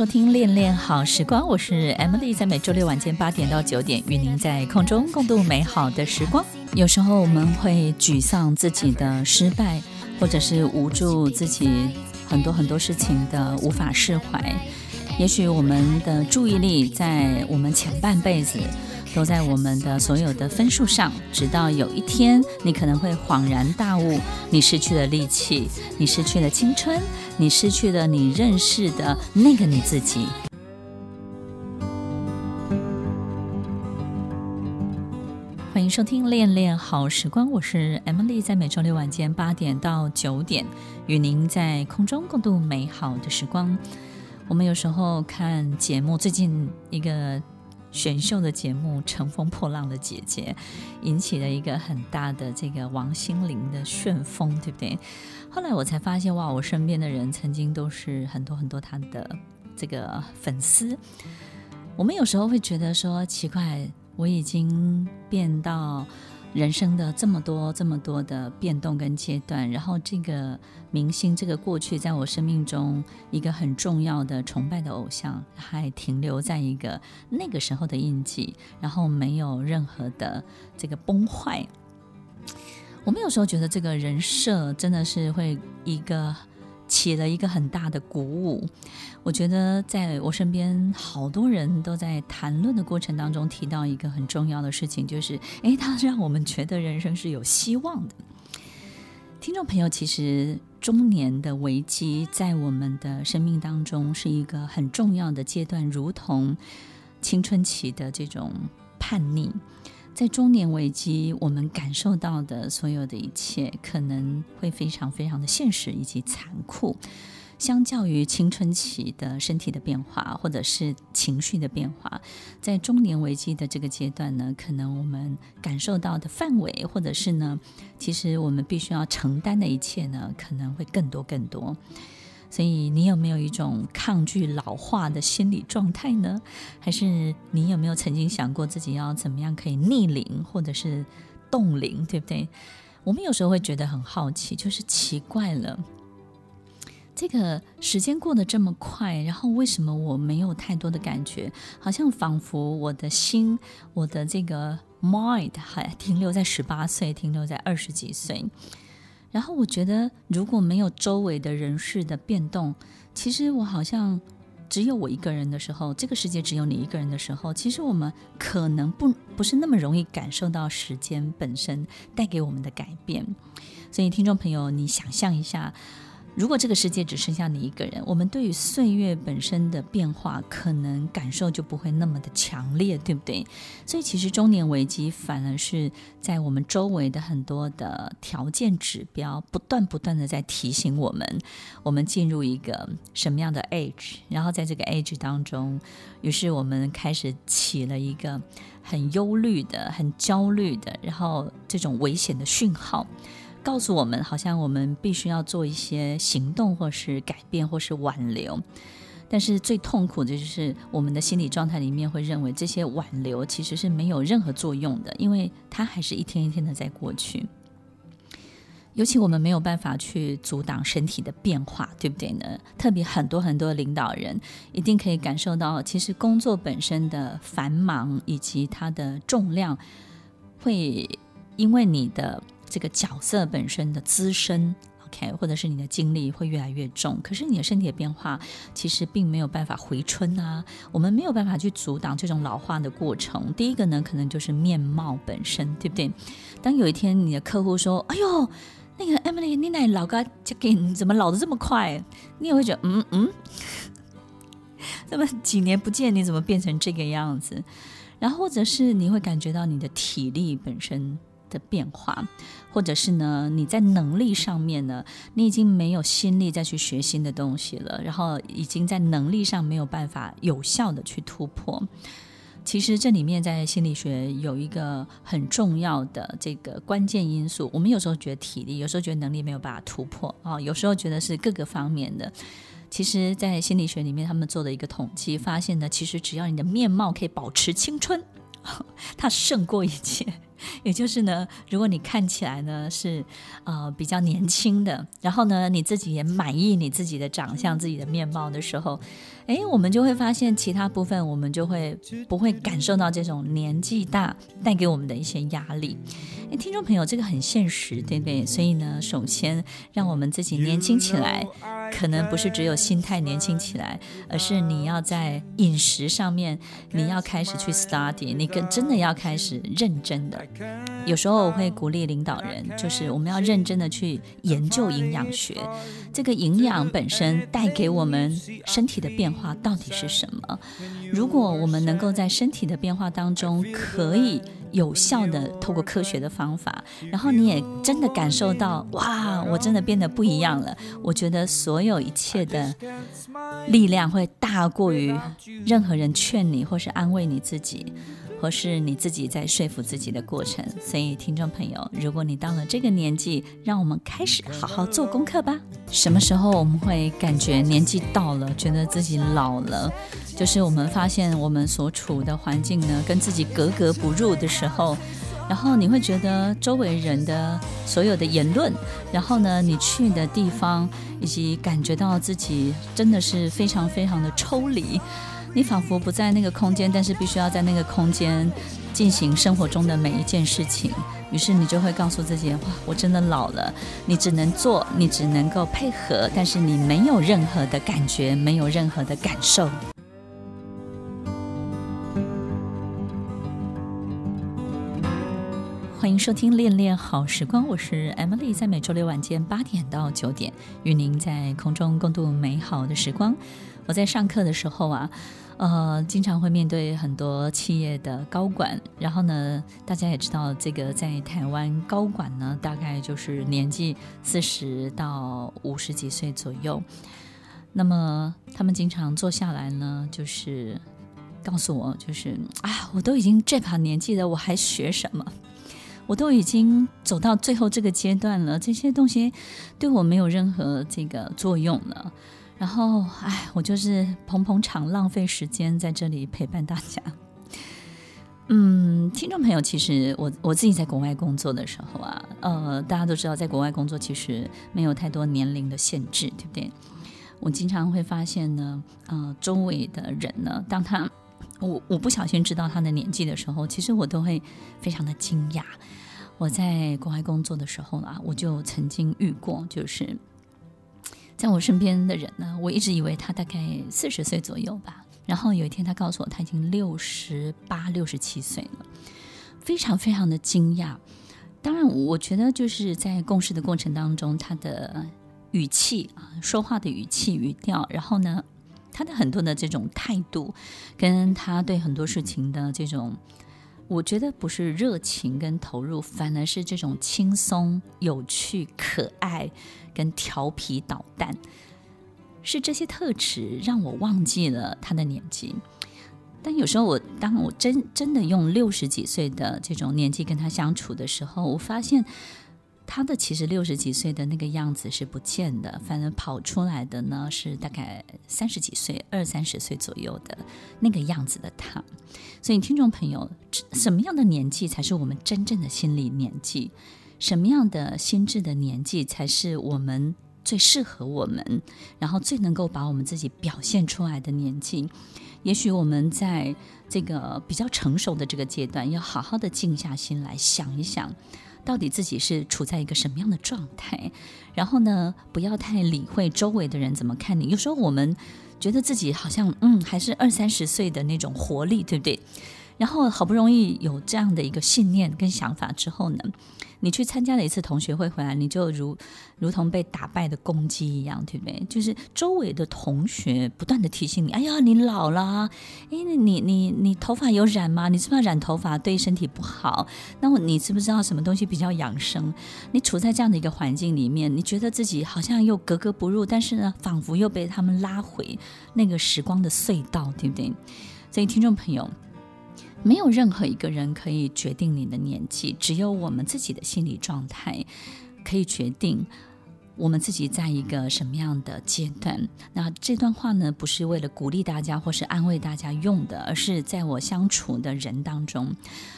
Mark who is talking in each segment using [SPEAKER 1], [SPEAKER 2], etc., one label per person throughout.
[SPEAKER 1] 收听《恋恋好时光》，我是 Emily，在每周六晚间八点到九点，与您在空中共度美好的时光。有时候我们会沮丧自己的失败，或者是无助自己很多很多事情的无法释怀。也许我们的注意力在我们前半辈子都在我们的所有的分数上，直到有一天你可能会恍然大悟，你失去了力气，你失去了青春，你失去了你认识的那个你自己。欢迎收听《恋恋好时光》，我是 Emily，在每周六晚间八点到九点，与您在空中共度美好的时光。我们有时候看节目，最近一个选秀的节目《乘风破浪的姐姐》，引起了一个很大的这个王心凌的旋风，对不对？后来我才发现，哇，我身边的人曾经都是很多很多她的这个粉丝。我们有时候会觉得说奇怪。我已经变到人生的这么多、这么多的变动跟阶段，然后这个明星，这个过去在我生命中一个很重要的崇拜的偶像，还停留在一个那个时候的印记，然后没有任何的这个崩坏。我们有时候觉得这个人设真的是会一个。起了一个很大的鼓舞，我觉得在我身边好多人都在谈论的过程当中提到一个很重要的事情，就是诶，它让我们觉得人生是有希望的。听众朋友，其实中年的危机在我们的生命当中是一个很重要的阶段，如同青春期的这种叛逆。在中年危机，我们感受到的所有的一切，可能会非常非常的现实以及残酷。相较于青春期的身体的变化，或者是情绪的变化，在中年危机的这个阶段呢，可能我们感受到的范围，或者是呢，其实我们必须要承担的一切呢，可能会更多更多。所以，你有没有一种抗拒老化的心理状态呢？还是你有没有曾经想过自己要怎么样可以逆龄或者是冻龄，对不对？我们有时候会觉得很好奇，就是奇怪了，这个时间过得这么快，然后为什么我没有太多的感觉？好像仿佛我的心，我的这个 mind 还停留在十八岁，停留在二十几岁。然后我觉得，如果没有周围的人事的变动，其实我好像只有我一个人的时候，这个世界只有你一个人的时候，其实我们可能不不是那么容易感受到时间本身带给我们的改变。所以，听众朋友，你想象一下。如果这个世界只剩下你一个人，我们对于岁月本身的变化，可能感受就不会那么的强烈，对不对？所以，其实中年危机反而是在我们周围的很多的条件指标，不断不断的在提醒我们，我们进入一个什么样的 age，然后在这个 age 当中，于是我们开始起了一个很忧虑的、很焦虑的，然后这种危险的讯号。告诉我们，好像我们必须要做一些行动，或是改变，或是挽留。但是最痛苦的就是，我们的心理状态里面会认为这些挽留其实是没有任何作用的，因为它还是一天一天的在过去。尤其我们没有办法去阻挡身体的变化，对不对呢？特别很多很多领导人一定可以感受到，其实工作本身的繁忙以及它的重量，会因为你的。这个角色本身的资深，OK，或者是你的精力会越来越重，可是你的身体的变化其实并没有办法回春啊。我们没有办法去阻挡这种老化的过程。第一个呢，可能就是面貌本身，对不对？当有一天你的客户说：“哎呦，那个 Emily，你那老哥就给你怎么老得这么快？”你也会觉得：“嗯嗯，那么几年不见，你怎么变成这个样子？”然后或者是你会感觉到你的体力本身。的变化，或者是呢，你在能力上面呢，你已经没有心力再去学新的东西了，然后已经在能力上没有办法有效的去突破。其实这里面在心理学有一个很重要的这个关键因素。我们有时候觉得体力，有时候觉得能力没有办法突破啊，有时候觉得是各个方面的。其实，在心理学里面，他们做的一个统计发现呢，其实只要你的面貌可以保持青春，它胜过一切。也就是呢，如果你看起来呢是呃比较年轻的，然后呢你自己也满意你自己的长相、自己的面貌的时候，诶，我们就会发现其他部分我们就会不会感受到这种年纪大带给我们的一些压力。诶，听众朋友，这个很现实，对不对？所以呢，首先让我们自己年轻起来。可能不是只有心态年轻起来，而是你要在饮食上面，你要开始去 study，你跟真的要开始认真的。有时候我会鼓励领导人，就是我们要认真的去研究营养学，这个营养本身带给我们身体的变化到底是什么？如果我们能够在身体的变化当中可以。有效的透过科学的方法，然后你也真的感受到，哇，我真的变得不一样了。我觉得所有一切的力量会大过于任何人劝你或是安慰你自己。或是你自己在说服自己的过程，所以听众朋友，如果你到了这个年纪，让我们开始好好做功课吧。什么时候我们会感觉年纪到了，觉得自己老了？就是我们发现我们所处的环境呢，跟自己格格不入的时候，然后你会觉得周围人的所有的言论，然后呢，你去的地方，以及感觉到自己真的是非常非常的抽离。你仿佛不在那个空间，但是必须要在那个空间进行生活中的每一件事情。于是你就会告诉自己：“哇，我真的老了。”你只能做，你只能够配合，但是你没有任何的感觉，没有任何的感受。欢迎收听《恋恋好时光》，我是 Emily，在每周六晚间八点到九点，与您在空中共度美好的时光。我在上课的时候啊，呃，经常会面对很多企业的高管，然后呢，大家也知道，这个在台湾高管呢，大概就是年纪四十到五十几岁左右。那么他们经常坐下来呢，就是告诉我，就是啊，我都已经这把年纪了，我还学什么？我都已经走到最后这个阶段了，这些东西对我没有任何这个作用了。然后，哎，我就是捧捧场，浪费时间在这里陪伴大家。嗯，听众朋友，其实我我自己在国外工作的时候啊，呃，大家都知道，在国外工作其实没有太多年龄的限制，对不对？我经常会发现呢，呃，周围的人呢，当他我我不小心知道他的年纪的时候，其实我都会非常的惊讶。我在国外工作的时候啊，我就曾经遇过，就是。在我身边的人呢，我一直以为他大概四十岁左右吧。然后有一天，他告诉我他已经六十八、六十七岁了，非常非常的惊讶。当然，我觉得就是在共事的过程当中，他的语气啊，说话的语气、语调，然后呢，他的很多的这种态度，跟他对很多事情的这种。我觉得不是热情跟投入，反而是这种轻松、有趣、可爱跟调皮捣蛋，是这些特质让我忘记了他的年纪。但有时候我当我真真的用六十几岁的这种年纪跟他相处的时候，我发现。他的其实六十几岁的那个样子是不见的，反而跑出来的呢是大概三十几岁、二三十岁左右的那个样子的他。所以，听众朋友，什么样的年纪才是我们真正的心理年纪？什么样的心智的年纪才是我们最适合我们，然后最能够把我们自己表现出来的年纪？也许我们在这个比较成熟的这个阶段，要好好的静下心来想一想。到底自己是处在一个什么样的状态？然后呢，不要太理会周围的人怎么看你。有时候我们觉得自己好像嗯，还是二三十岁的那种活力，对不对？然后好不容易有这样的一个信念跟想法之后呢，你去参加了一次同学会回来，你就如如同被打败的公鸡一样，对不对？就是周围的同学不断的提醒你：“哎呀，你老了，哎，你你你，你头发有染吗？你知不知道染头发对身体不好？那么你知不知道什么东西比较养生？你处在这样的一个环境里面，你觉得自己好像又格格不入，但是呢，仿佛又被他们拉回那个时光的隧道，对不对？所以听众朋友。没有任何一个人可以决定你的年纪，只有我们自己的心理状态可以决定。我们自己在一个什么样的阶段？那这段话呢，不是为了鼓励大家或是安慰大家用的，而是在我相处的人当中，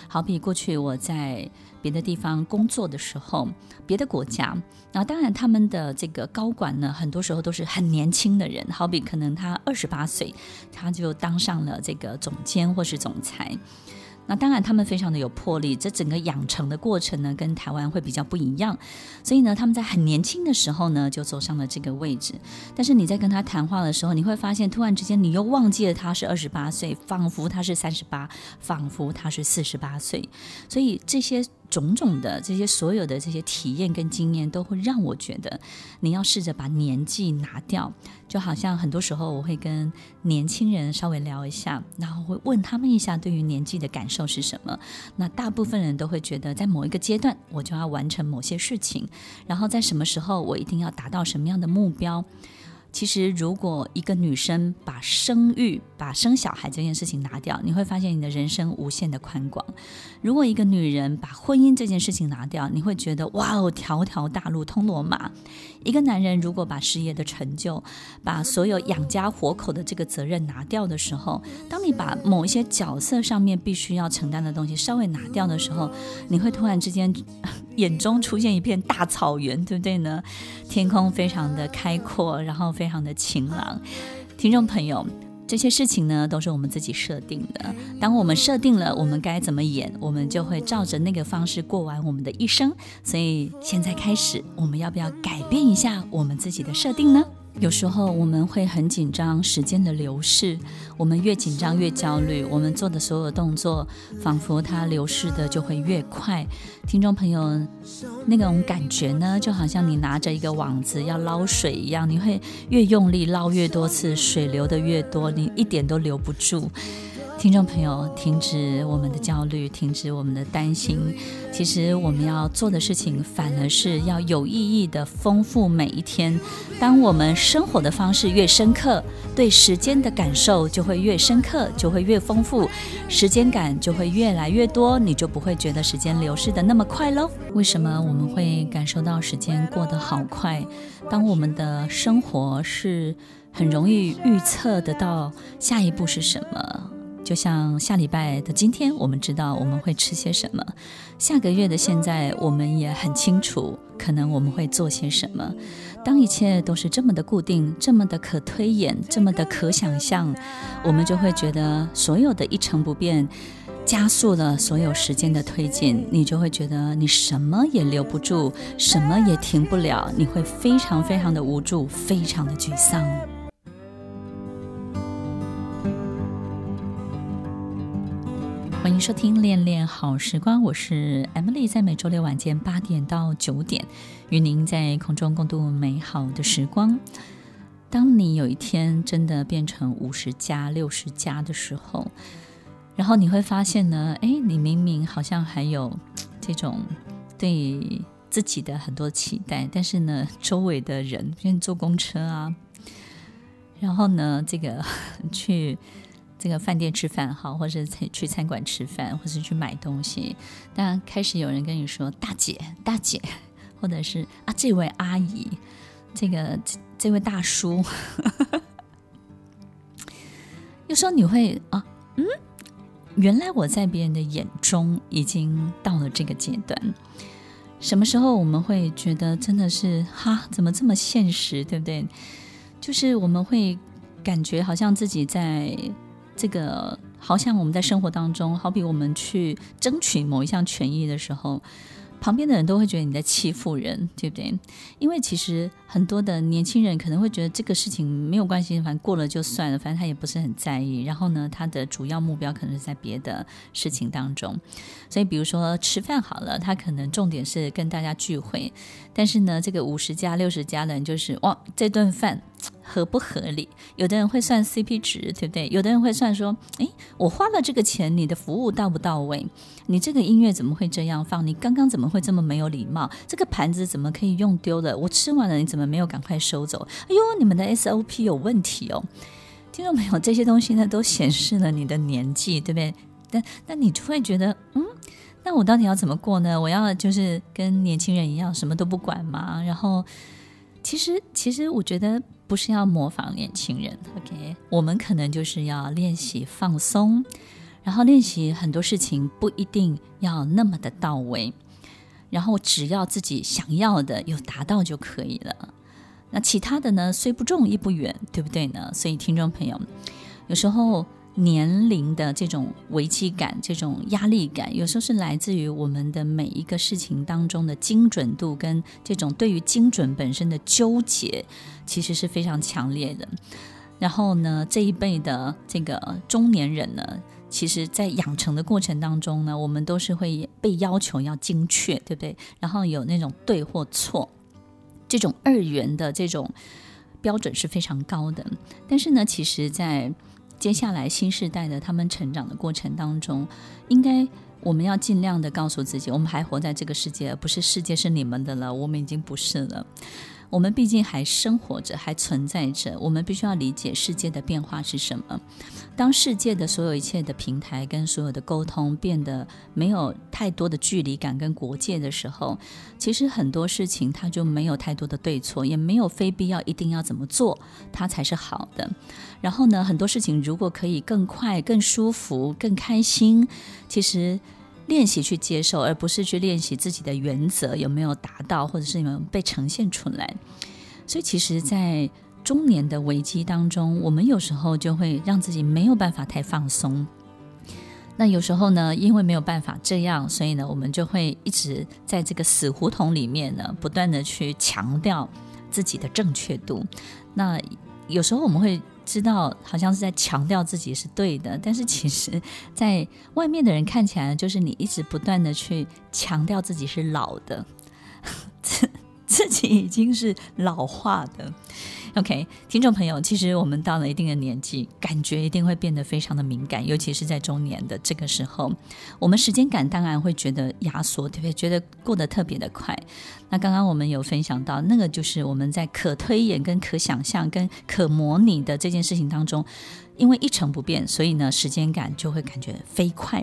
[SPEAKER 1] 好比过去我在别的地方工作的时候，别的国家，那当然他们的这个高管呢，很多时候都是很年轻的人，好比可能他二十八岁，他就当上了这个总监或是总裁。那当然，他们非常的有魄力。这整个养成的过程呢，跟台湾会比较不一样。所以呢，他们在很年轻的时候呢，就走上了这个位置。但是你在跟他谈话的时候，你会发现，突然之间你又忘记了他是二十八岁，仿佛他是三十八，仿佛他是四十八岁。所以这些。种种的这些所有的这些体验跟经验，都会让我觉得，你要试着把年纪拿掉。就好像很多时候，我会跟年轻人稍微聊一下，然后会问他们一下对于年纪的感受是什么。那大部分人都会觉得，在某一个阶段，我就要完成某些事情，然后在什么时候，我一定要达到什么样的目标。其实，如果一个女生把生育、把生小孩这件事情拿掉，你会发现你的人生无限的宽广；如果一个女人把婚姻这件事情拿掉，你会觉得哇哦，条条大路通罗马。一个男人如果把事业的成就、把所有养家活口的这个责任拿掉的时候，当你把某一些角色上面必须要承担的东西稍微拿掉的时候，你会突然之间眼中出现一片大草原，对不对呢？天空非常的开阔，然后非常的晴朗。听众朋友，这些事情呢，都是我们自己设定的。当我们设定了我们该怎么演，我们就会照着那个方式过完我们的一生。所以现在开始，我们要不要改变一下我们自己的设定呢？有时候我们会很紧张时间的流逝，我们越紧张越焦虑，我们做的所有动作仿佛它流逝的就会越快。听众朋友，那种感觉呢，就好像你拿着一个网子要捞水一样，你会越用力捞越多次，水流的越多，你一点都留不住。听众朋友，停止我们的焦虑，停止我们的担心。其实我们要做的事情，反而是要有意义的丰富每一天。当我们生活的方式越深刻，对时间的感受就会越深刻，就会越丰富，时间感就会越来越多，你就不会觉得时间流逝的那么快喽。为什么我们会感受到时间过得好快？当我们的生活是很容易预测得到下一步是什么。就像下礼拜的今天，我们知道我们会吃些什么；下个月的现在，我们也很清楚，可能我们会做些什么。当一切都是这么的固定，这么的可推演，这么的可想象，我们就会觉得所有的一成不变，加速了所有时间的推进。你就会觉得你什么也留不住，什么也停不了，你会非常非常的无助，非常的沮丧。收听《恋恋好时光》，我是 Emily，在每周六晚间八点到九点，与您在空中共度美好的时光。当你有一天真的变成五十加、六十加的时候，然后你会发现呢，哎，你明明好像还有这种对自己的很多期待，但是呢，周围的人，比如坐公车啊，然后呢，这个 去。这个饭店吃饭好，或者去餐馆吃饭，或者去买东西。当然开始有人跟你说“大姐，大姐”，或者是“啊，这位阿姨”，这个，这位大叔，有时候你会啊，嗯，原来我在别人的眼中已经到了这个阶段。什么时候我们会觉得真的是哈？怎么这么现实？对不对？就是我们会感觉好像自己在。这个好像我们在生活当中，好比我们去争取某一项权益的时候，旁边的人都会觉得你在欺负人，对不对？因为其实很多的年轻人可能会觉得这个事情没有关系，反正过了就算了，反正他也不是很在意。然后呢，他的主要目标可能是在别的事情当中。所以，比如说吃饭好了，他可能重点是跟大家聚会，但是呢，这个五十加、六十加的人就是哇，这顿饭。合不合理？有的人会算 CP 值，对不对？有的人会算说，诶，我花了这个钱，你的服务到不到位？你这个音乐怎么会这样放？你刚刚怎么会这么没有礼貌？这个盘子怎么可以用丢了？我吃完了，你怎么没有赶快收走？哎呦，你们的 SOP 有问题哦！听众朋友，这些东西呢，都显示了你的年纪，对不对？但那你就会觉得，嗯，那我到底要怎么过呢？我要就是跟年轻人一样，什么都不管吗？然后，其实其实我觉得不是要模仿年轻人，OK，我们可能就是要练习放松，然后练习很多事情不一定要那么的到位，然后只要自己想要的有达到就可以了。那其他的呢，虽不重亦不远，对不对呢？所以听众朋友，有时候年龄的这种危机感、这种压力感，有时候是来自于我们的每一个事情当中的精准度跟这种对于精准本身的纠结，其实是非常强烈的。然后呢，这一辈的这个中年人呢，其实在养成的过程当中呢，我们都是会被要求要精确，对不对？然后有那种对或错。这种二元的这种标准是非常高的，但是呢，其实，在接下来新时代的他们成长的过程当中，应该我们要尽量的告诉自己，我们还活在这个世界，不是世界是你们的了，我们已经不是了。我们毕竟还生活着，还存在着。我们必须要理解世界的变化是什么。当世界的所有一切的平台跟所有的沟通变得没有太多的距离感跟国界的时候，其实很多事情它就没有太多的对错，也没有非必要一定要怎么做它才是好的。然后呢，很多事情如果可以更快、更舒服、更开心，其实。练习去接受，而不是去练习自己的原则有没有达到，或者是有没有被呈现出来。所以，其实，在中年的危机当中，我们有时候就会让自己没有办法太放松。那有时候呢，因为没有办法这样，所以呢，我们就会一直在这个死胡同里面呢，不断的去强调自己的正确度。那有时候我们会。知道好像是在强调自己是对的，但是其实，在外面的人看起来，就是你一直不断的去强调自己是老的，自自己已经是老化的。OK，听众朋友，其实我们到了一定的年纪，感觉一定会变得非常的敏感，尤其是在中年的这个时候，我们时间感当然会觉得压缩，特别觉得过得特别的快。那刚刚我们有分享到，那个就是我们在可推演、跟可想象、跟可模拟的这件事情当中，因为一成不变，所以呢，时间感就会感觉飞快。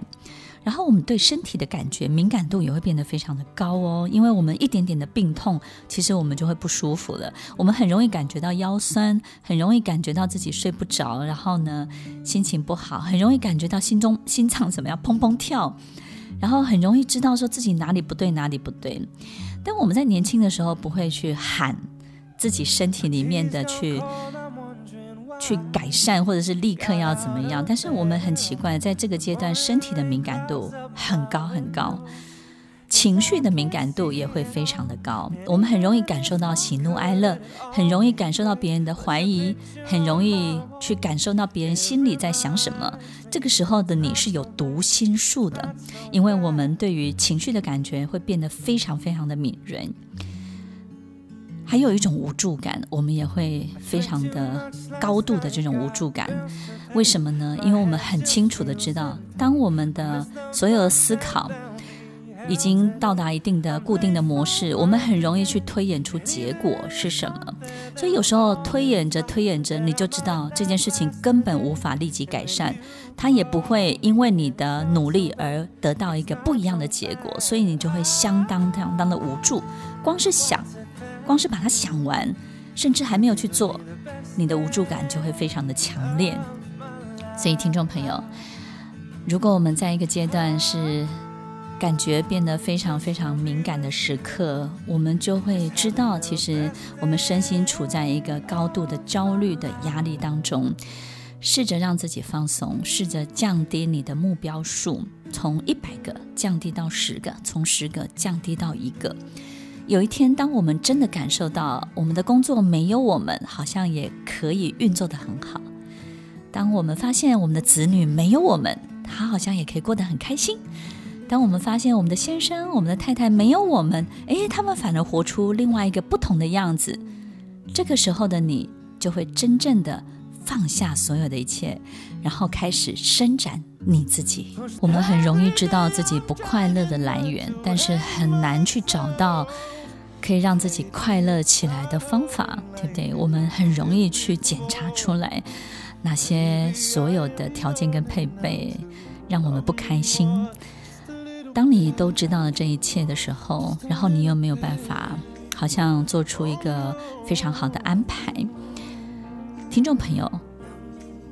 [SPEAKER 1] 然后我们对身体的感觉敏感度也会变得非常的高哦，因为我们一点点的病痛，其实我们就会不舒服了。我们很容易感觉到腰酸，很容易感觉到自己睡不着，然后呢，心情不好，很容易感觉到心中心脏怎么样砰砰跳，然后很容易知道说自己哪里不对哪里不对。但我们在年轻的时候不会去喊自己身体里面的去。去改善，或者是立刻要怎么样？但是我们很奇怪，在这个阶段，身体的敏感度很高很高，情绪的敏感度也会非常的高。我们很容易感受到喜怒哀乐，很容易感受到别人的怀疑，很容易去感受到别人心里在想什么。这个时候的你是有读心术的，因为我们对于情绪的感觉会变得非常非常的敏锐。还有一种无助感，我们也会非常的高度的这种无助感。为什么呢？因为我们很清楚的知道，当我们的所有的思考已经到达一定的固定的模式，我们很容易去推演出结果是什么。所以有时候推演着推演着，你就知道这件事情根本无法立即改善，它也不会因为你的努力而得到一个不一样的结果，所以你就会相当相当的无助。光是想。光是把它想完，甚至还没有去做，你的无助感就会非常的强烈。所以，听众朋友，如果我们在一个阶段是感觉变得非常非常敏感的时刻，我们就会知道，其实我们身心处在一个高度的焦虑的压力当中。试着让自己放松，试着降低你的目标数，从一百个降低到十个，从十个降低到一个。有一天，当我们真的感受到我们的工作没有我们，好像也可以运作的很好；当我们发现我们的子女没有我们，他好像也可以过得很开心；当我们发现我们的先生、我们的太太没有我们，诶，他们反而活出另外一个不同的样子。这个时候的你，就会真正的放下所有的一切，然后开始伸展你自己。我们很容易知道自己不快乐的来源，但是很难去找到。可以让自己快乐起来的方法，对不对？我们很容易去检查出来哪些所有的条件跟配备，让我们不开心。当你都知道了这一切的时候，然后你又没有办法，好像做出一个非常好的安排。听众朋友，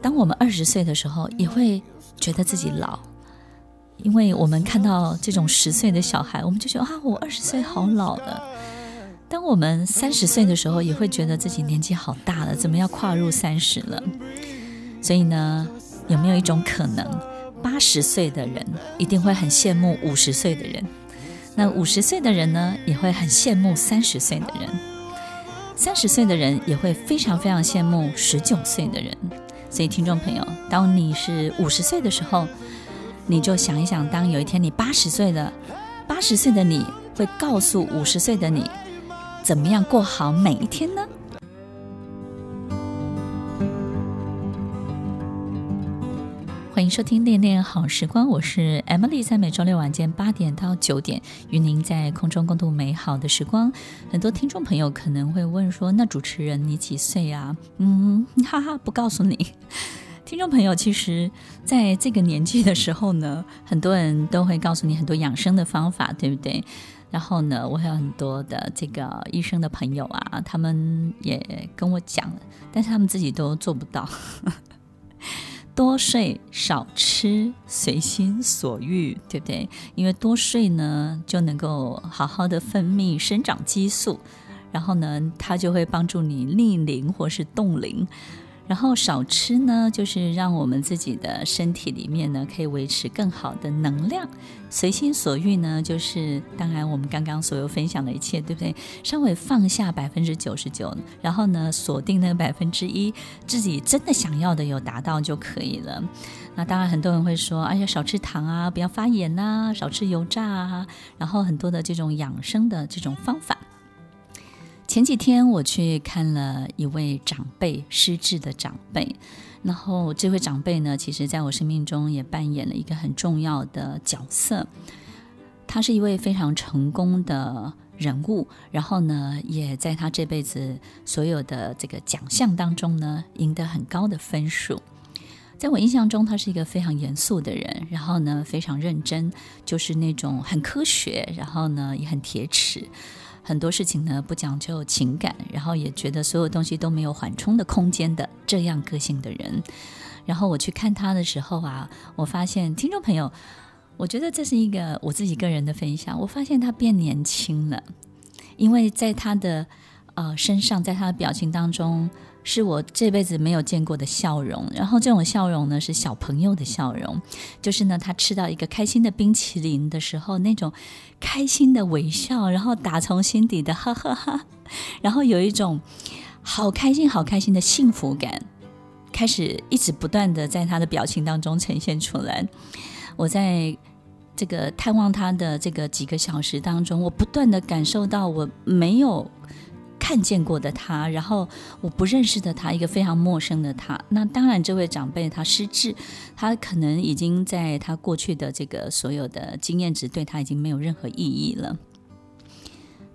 [SPEAKER 1] 当我们二十岁的时候，也会觉得自己老，因为我们看到这种十岁的小孩，我们就觉得啊，我二十岁好老了。当我们三十岁的时候，也会觉得自己年纪好大了，怎么要跨入三十了？所以呢，有没有一种可能？八十岁的人一定会很羡慕五十岁的人，那五十岁的人呢，也会很羡慕三十岁的人，三十岁的人也会非常非常羡慕十九岁的人。所以，听众朋友，当你是五十岁的时候，你就想一想，当有一天你八十岁了，八十岁的你会告诉五十岁的你，怎么样过好每一天呢？欢迎收听《恋恋好时光》，我是 Emily，在每周六晚间八点到九点，与您在空中共度美好的时光。很多听众朋友可能会问说：“那主持人你几岁啊？”嗯，哈哈，不告诉你。听众朋友，其实在这个年纪的时候呢，很多人都会告诉你很多养生的方法，对不对？然后呢，我还有很多的这个医生的朋友啊，他们也跟我讲，但是他们自己都做不到。多睡少吃，随心所欲，对不对？因为多睡呢，就能够好好的分泌生长激素，然后呢，它就会帮助你逆龄或是冻龄。然后少吃呢，就是让我们自己的身体里面呢，可以维持更好的能量。随心所欲呢，就是当然我们刚刚所有分享的一切，对不对？稍微放下百分之九十九，然后呢，锁定那百分之一，自己真的想要的有达到就可以了。那当然很多人会说，哎呀，少吃糖啊，不要发炎呐、啊，少吃油炸啊，然后很多的这种养生的这种方法。前几天我去看了一位长辈，失智的长辈，然后这位长辈呢，其实在我生命中也扮演了一个很重要的角色。他是一位非常成功的人物，然后呢，也在他这辈子所有的这个奖项当中呢，赢得很高的分数。在我印象中，他是一个非常严肃的人，然后呢，非常认真，就是那种很科学，然后呢，也很铁齿。很多事情呢，不讲究情感，然后也觉得所有东西都没有缓冲的空间的这样个性的人。然后我去看他的时候啊，我发现听众朋友，我觉得这是一个我自己个人的分享。我发现他变年轻了，因为在他的呃身上，在他的表情当中。是我这辈子没有见过的笑容，然后这种笑容呢，是小朋友的笑容，就是呢，他吃到一个开心的冰淇淋的时候，那种开心的微笑，然后打从心底的哈哈哈，然后有一种好开心、好开心的幸福感，开始一直不断的在他的表情当中呈现出来。我在这个探望他的这个几个小时当中，我不断的感受到我没有。看见过的他，然后我不认识的他，一个非常陌生的他。那当然，这位长辈他失智，他可能已经在他过去的这个所有的经验值对他已经没有任何意义了。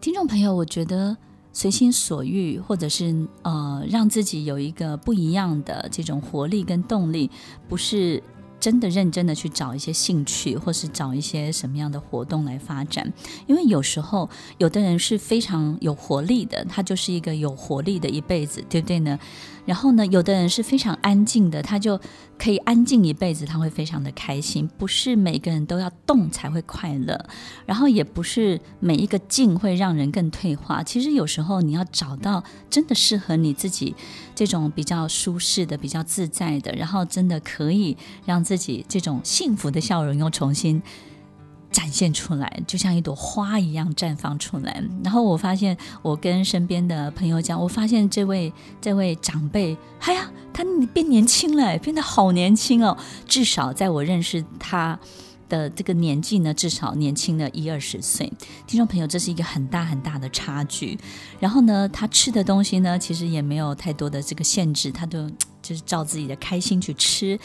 [SPEAKER 1] 听众朋友，我觉得随心所欲，或者是呃让自己有一个不一样的这种活力跟动力，不是。真的认真的去找一些兴趣，或是找一些什么样的活动来发展，因为有时候有的人是非常有活力的，他就是一个有活力的一辈子，对不对呢？然后呢，有的人是非常安静的，他就可以安静一辈子，他会非常的开心。不是每个人都要动才会快乐，然后也不是每一个静会让人更退化。其实有时候你要找到真的适合你自己这种比较舒适的、比较自在的，然后真的可以让自自己这种幸福的笑容又重新。展现出来，就像一朵花一样绽放出来。然后我发现，我跟身边的朋友讲，我发现这位这位长辈，哎呀，他变年轻了，变得好年轻哦。至少在我认识他的这个年纪呢，至少年轻了一二十岁。听众朋友，这是一个很大很大的差距。然后呢，他吃的东西呢，其实也没有太多的这个限制，他都就是照自己的开心去吃、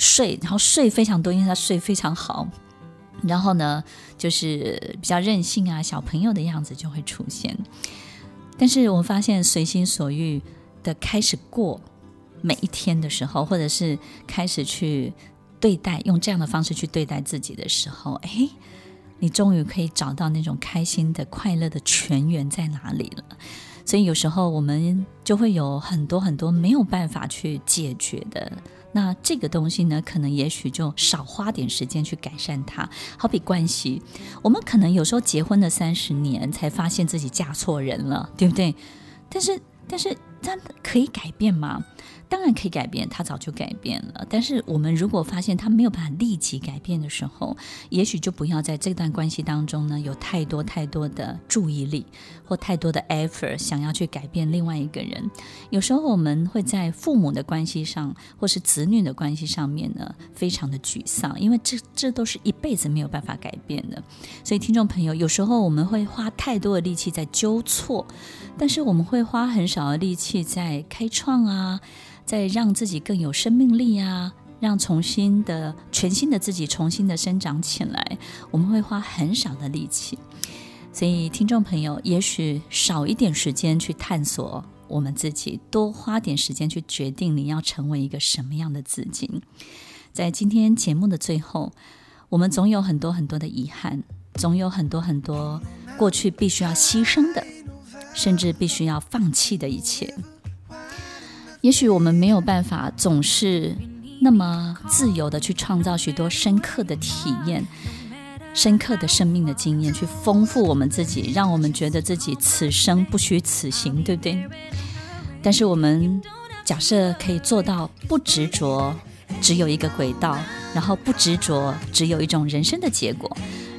[SPEAKER 1] 睡，然后睡非常多，因为他睡非常好。然后呢，就是比较任性啊，小朋友的样子就会出现。但是我发现随心所欲的开始过每一天的时候，或者是开始去对待，用这样的方式去对待自己的时候，哎，你终于可以找到那种开心的、快乐的泉源在哪里了。所以有时候我们就会有很多很多没有办法去解决的。那这个东西呢，可能也许就少花点时间去改善它。好比关系，我们可能有时候结婚的三十年，才发现自己嫁错人了，对不对？但是，但是，它可以改变吗？当然可以改变，他早就改变了。但是我们如果发现他没有办法立即改变的时候，也许就不要在这段关系当中呢，有太多太多的注意力或太多的 effort 想要去改变另外一个人。有时候我们会在父母的关系上或是子女的关系上面呢，非常的沮丧，因为这这都是一辈子没有办法改变的。所以听众朋友，有时候我们会花太多的力气在纠错，但是我们会花很少的力气在开创啊。在让自己更有生命力啊，让重新的、全新的自己重新的生长起来，我们会花很少的力气。所以，听众朋友，也许少一点时间去探索我们自己，多花点时间去决定你要成为一个什么样的自己。在今天节目的最后，我们总有很多很多的遗憾，总有很多很多过去必须要牺牲的，甚至必须要放弃的一切。也许我们没有办法总是那么自由的去创造许多深刻的体验、深刻的生命的经验，去丰富我们自己，让我们觉得自己此生不虚此行，对不对？但是我们假设可以做到不执着，只有一个轨道，然后不执着，只有一种人生的结果，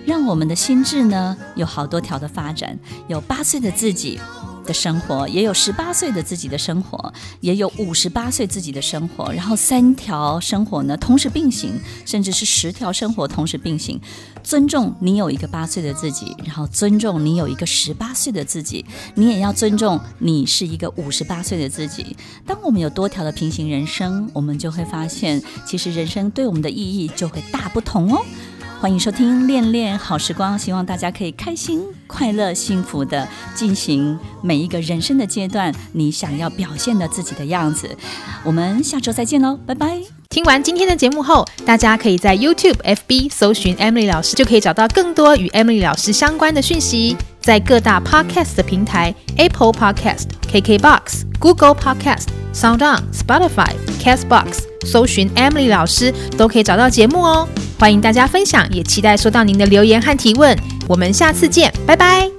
[SPEAKER 1] 让我们的心智呢有好多条的发展，有八岁的自己。的生活也有十八岁的自己的生活，也有五十八岁自己的生活，然后三条生活呢同时并行，甚至是十条生活同时并行。尊重你有一个八岁的自己，然后尊重你有一个十八岁的自己，你也要尊重你是一个五十八岁的自己。当我们有多条的平行人生，我们就会发现，其实人生对我们的意义就会大不同哦。欢迎收听《恋恋好时光》，希望大家可以开心、快乐、幸福的进行每一个人生的阶段，你想要表现的自己的样子。我们下周再见喽，拜拜！
[SPEAKER 2] 听完今天的节目后，大家可以在 YouTube、FB 搜寻 Emily 老师，就可以找到更多与 Emily 老师相关的讯息。在各大 Podcast 的平台，Apple Podcast、KKBox、Google Podcast、SoundOn、Spotify、Castbox，搜寻 Emily 老师都可以找到节目哦。欢迎大家分享，也期待收到您的留言和提问。我们下次见，拜拜。